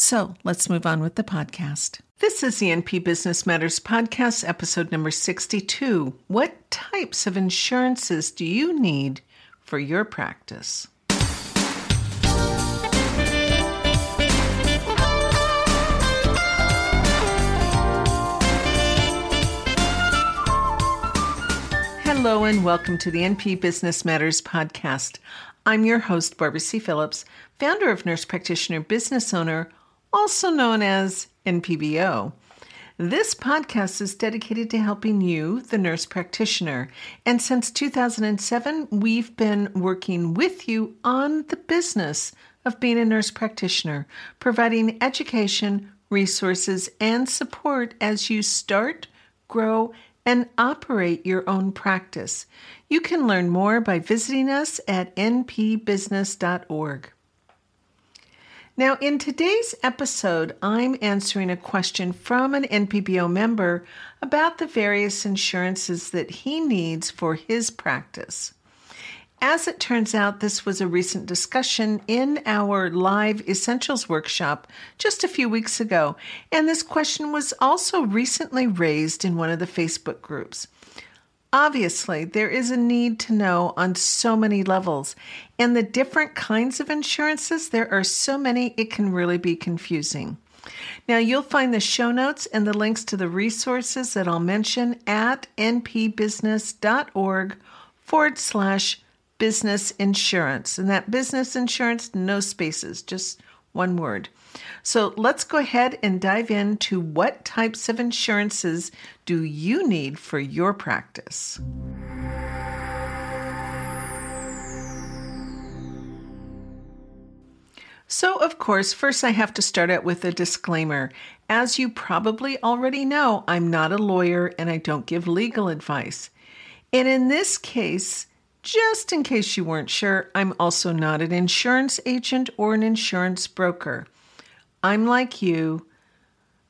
So let's move on with the podcast. This is the NP Business Matters Podcast, episode number 62. What types of insurances do you need for your practice? Hello, and welcome to the NP Business Matters Podcast. I'm your host, Barbara C. Phillips, founder of Nurse Practitioner Business Owner also known as NPBO. This podcast is dedicated to helping you, the nurse practitioner. And since 2007, we've been working with you on the business of being a nurse practitioner, providing education, resources, and support as you start, grow, and operate your own practice. You can learn more by visiting us at npbusiness.org. Now, in today's episode, I'm answering a question from an NPBO member about the various insurances that he needs for his practice. As it turns out, this was a recent discussion in our live essentials workshop just a few weeks ago, and this question was also recently raised in one of the Facebook groups. Obviously, there is a need to know on so many levels, and the different kinds of insurances, there are so many, it can really be confusing. Now, you'll find the show notes and the links to the resources that I'll mention at npbusiness.org forward slash business insurance. And that business insurance, no spaces, just one word. So let's go ahead and dive into what types of insurances do you need for your practice. So, of course, first I have to start out with a disclaimer. As you probably already know, I'm not a lawyer and I don't give legal advice. And in this case, just in case you weren't sure, I'm also not an insurance agent or an insurance broker. I'm like you,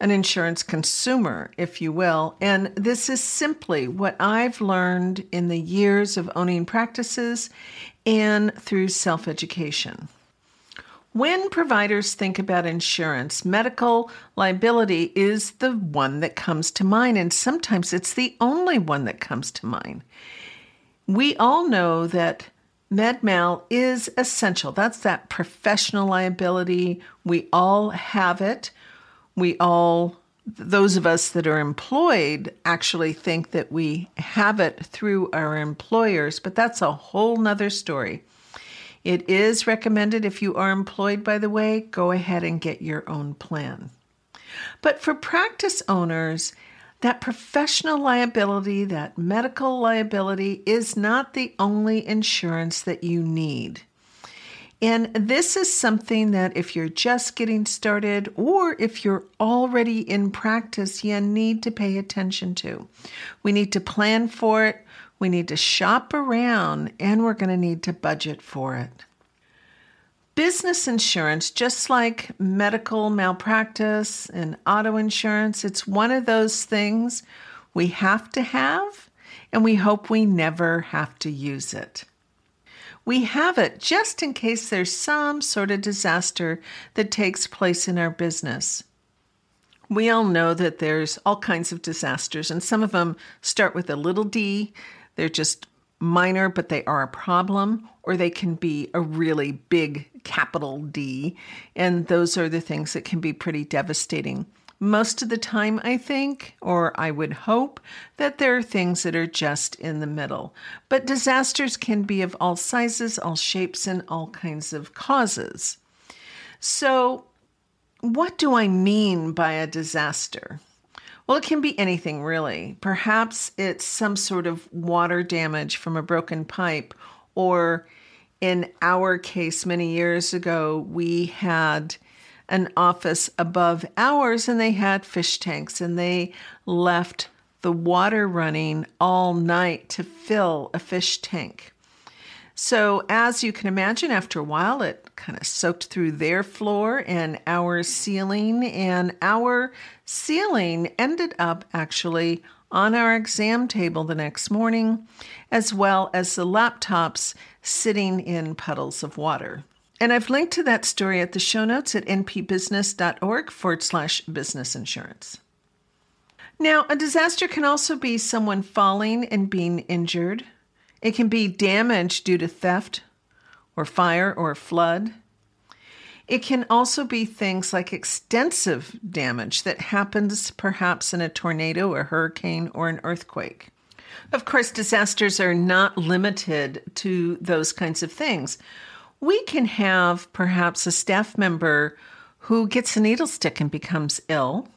an insurance consumer, if you will, and this is simply what I've learned in the years of owning practices and through self education. When providers think about insurance, medical liability is the one that comes to mind, and sometimes it's the only one that comes to mind. We all know that MedMal is essential. That's that professional liability. We all have it. We all, those of us that are employed, actually think that we have it through our employers, but that's a whole nother story. It is recommended if you are employed, by the way, go ahead and get your own plan. But for practice owners, that professional liability, that medical liability is not the only insurance that you need. And this is something that if you're just getting started or if you're already in practice, you need to pay attention to. We need to plan for it, we need to shop around, and we're going to need to budget for it. Business insurance, just like medical malpractice and auto insurance, it's one of those things we have to have, and we hope we never have to use it. We have it just in case there's some sort of disaster that takes place in our business. We all know that there's all kinds of disasters, and some of them start with a little d. They're just minor, but they are a problem, or they can be a really big capital D. And those are the things that can be pretty devastating. Most of the time, I think, or I would hope, that there are things that are just in the middle. But disasters can be of all sizes, all shapes, and all kinds of causes. So, what do I mean by a disaster? Well, it can be anything really. Perhaps it's some sort of water damage from a broken pipe, or in our case, many years ago, we had an office above ours and they had fish tanks and they left the water running all night to fill a fish tank. So, as you can imagine, after a while, it kind of soaked through their floor and our ceiling, and our ceiling ended up actually on our exam table the next morning, as well as the laptops sitting in puddles of water. And I've linked to that story at the show notes at npbusiness.org forward slash business insurance. Now, a disaster can also be someone falling and being injured. It can be damage due to theft or fire or flood. It can also be things like extensive damage that happens perhaps in a tornado, a hurricane, or an earthquake. Of course, disasters are not limited to those kinds of things we can have perhaps a staff member who gets a needle stick and becomes ill,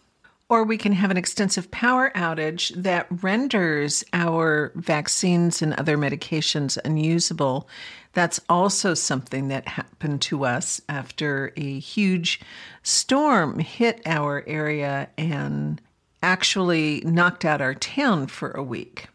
or we can have an extensive power outage that renders our vaccines and other medications unusable. That's also something that happened to us after a huge storm hit our area and actually knocked out our town for a week.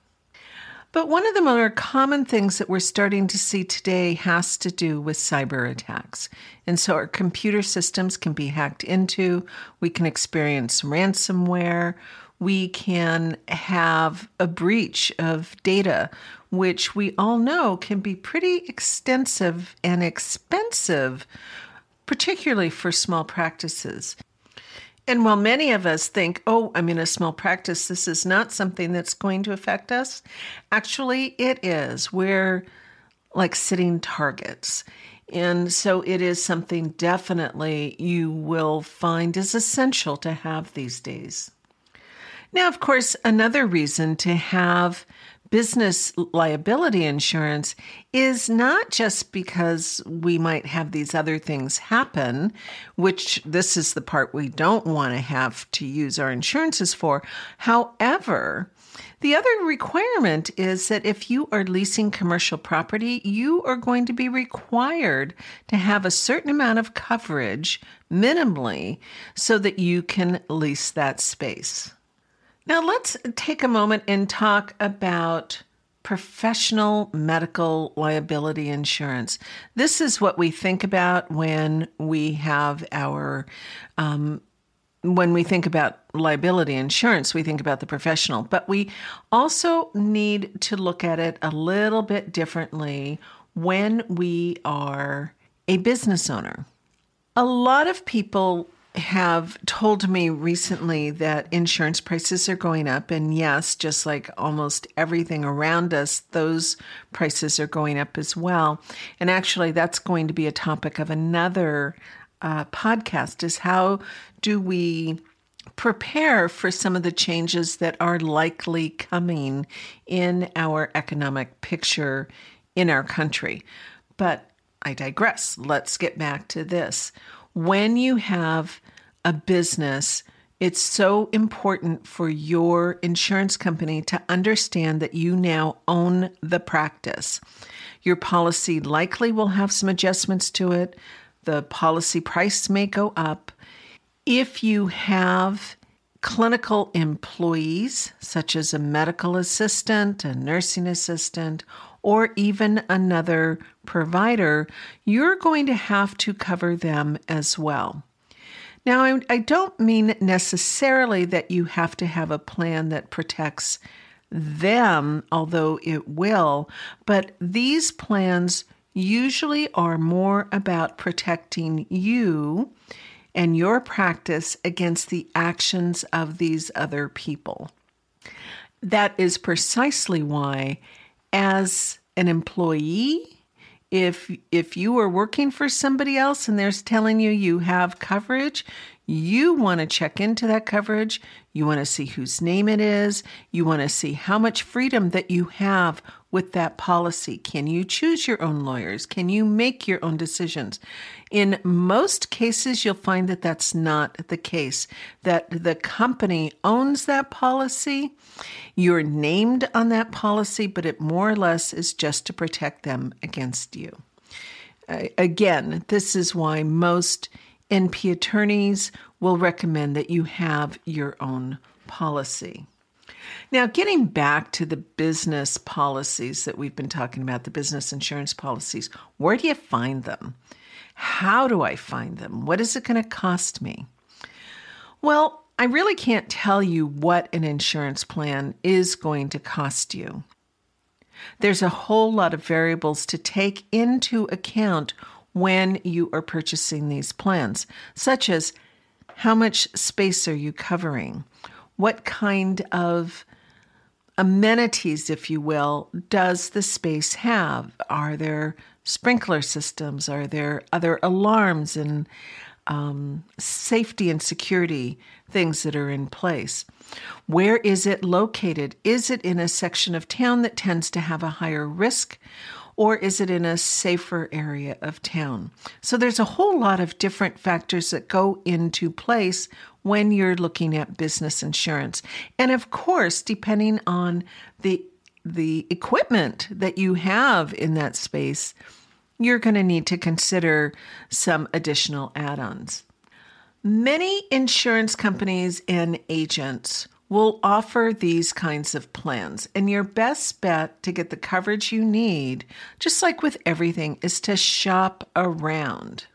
But one of the more common things that we're starting to see today has to do with cyber attacks. And so our computer systems can be hacked into, we can experience ransomware, we can have a breach of data, which we all know can be pretty extensive and expensive, particularly for small practices. And while many of us think, oh, I'm in a small practice, this is not something that's going to affect us, actually, it is. We're like sitting targets. And so it is something definitely you will find is essential to have these days. Now, of course, another reason to have business liability insurance is not just because we might have these other things happen, which this is the part we don't want to have to use our insurances for. However, the other requirement is that if you are leasing commercial property, you are going to be required to have a certain amount of coverage minimally so that you can lease that space. Now, let's take a moment and talk about professional medical liability insurance. This is what we think about when we have our um, when we think about liability insurance, we think about the professional, but we also need to look at it a little bit differently when we are a business owner. A lot of people have told me recently that insurance prices are going up. And yes, just like almost everything around us, those prices are going up as well. And actually, that's going to be a topic of another uh, podcast is how do we prepare for some of the changes that are likely coming in our economic picture in our country. But I digress. Let's get back to this when you have a business, it's so important for your insurance company to understand that you now own the practice. Your policy likely will have some adjustments to it. The policy price may go up. If you have clinical employees, such as a medical assistant, a nursing assistant, or even another provider, you're going to have to cover them as well. Now, I, don't mean necessarily that you have to have a plan that protects them, although it will, but these plans usually are more about protecting you and your practice against the actions of these other people. That is precisely why as an employee, if if you are working for somebody else and they're telling you you have coverage, You want to check into that coverage. You want to see whose name it is. You want to see how much freedom that you have with that policy. Can you choose your own lawyers? Can you make your own decisions? In most cases, you'll find that that's not the case, that the company owns that policy. You're named on that policy, but it more or less is just to protect them against you. Again, this is why most NP attorneys will recommend that you have your own policy. Now, getting back to the business policies that we've been talking about, the business insurance policies, where do you find them? How do I find them? What is it going to cost me? Well, I really can't tell you what an insurance plan is going to cost you. There's a whole lot of variables to take into account when you are purchasing these plans, such as how much space are you covering? What kind of amenities, if you will, does the space have? Are there sprinkler systems? Are there other alarms and um, safety and security things that are in place? Where is it located? Is it in a section of town that tends to have a higher risk? Or is it in a safer area of town? So there's a whole lot of different factors that go into place when you're looking at business insurance. And of course, depending on the the equipment that you have in that space, you're going to need to consider some additional add-ons. Many insurance companies and agents will offer these kinds of plans. And your best bet to get the coverage you need, just like with everything, is to shop around.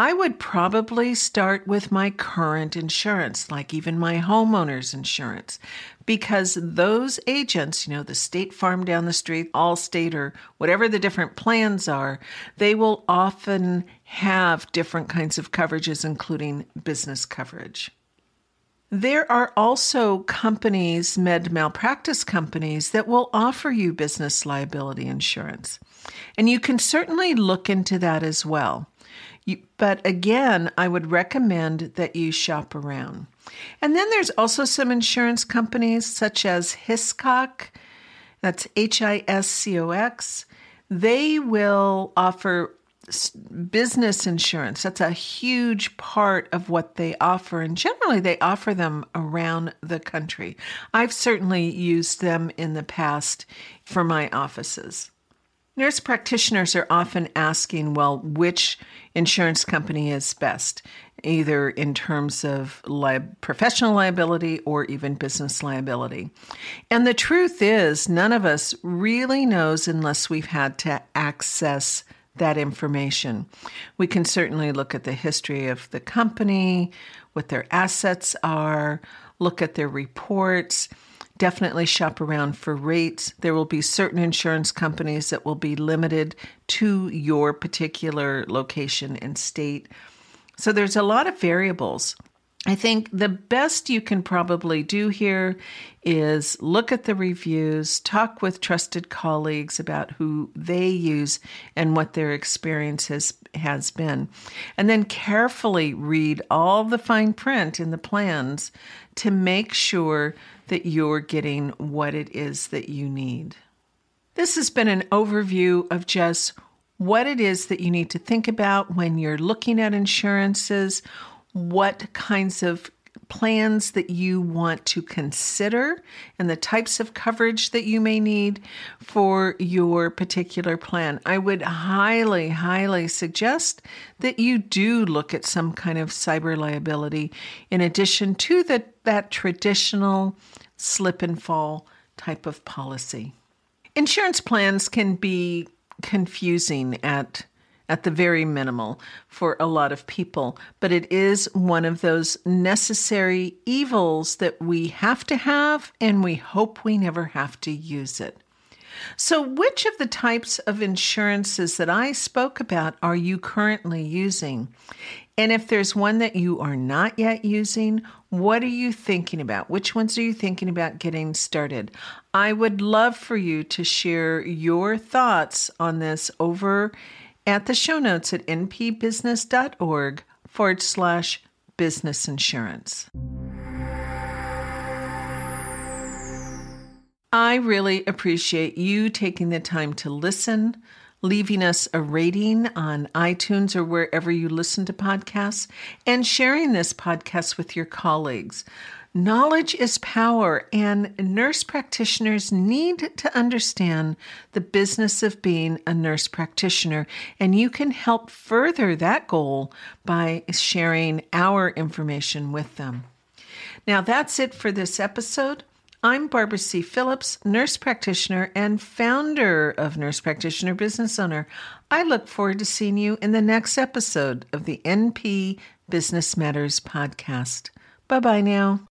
I would probably start with my current insurance, like even my homeowner's insurance, because those agents, you know, the State Farm down the street, Allstate, or whatever the different plans are, they will often have different kinds of coverages, including business coverage. There are also companies, med malpractice companies, that will offer you business liability insurance. And you can certainly look into that as well. You, but again, I would recommend that you shop around. And then there's also some insurance companies such as Hiscox, that's H I S C O X. They will offer business insurance. That's a huge part of what they offer. And generally, they offer them around the country. I've certainly used them in the past for my offices. Nurse practitioners are often asking, well, which insurance company is best, either in terms of li- professional liability or even business liability. And the truth is, none of us really knows unless we've had to access that information. We can certainly look at the history of the company, what their assets are, look at their reports definitely shop around for rates. There will be certain insurance companies that will be limited to your particular location and state. So there's a lot of variables. I think the best you can probably do here is look at the reviews, talk with trusted colleagues about who they use and what their experience has, has been, and then carefully read all the fine print in the plans to make sure that you're getting what it is that you need. This has been an overview of just what it is that you need to think about when you're looking at insurances, what kinds of plans that you want to consider and the types of coverage that you may need for your particular plan. I would highly, highly suggest that you do look at some kind of cyber liability in addition to the, that traditional slip and fall type of policy. Insurance plans can be confusing at at the very minimal for a lot of people, but it is one of those necessary evils that we have to have and we hope we never have to use it. So, which of the types of insurances that I spoke about are you currently using? And if there's one that you are not yet using, what are you thinking about? Which ones are you thinking about getting started? I would love for you to share your thoughts on this over at the show notes at npbusiness.org forward slash business insurance. I really appreciate you taking the time to listen, leaving us a rating on iTunes or wherever you listen to podcasts, and sharing this podcast with your colleagues. Knowledge is power, and nurse practitioners need to understand the business of being a nurse practitioner. And you can help further that goal by sharing our information with them. Now, that's it for this episode. I'm Barbara C. Phillips, nurse practitioner and founder of Nurse Practitioner Business Owner. I look forward to seeing you in the next episode of the NP Business Matters podcast. Bye bye now.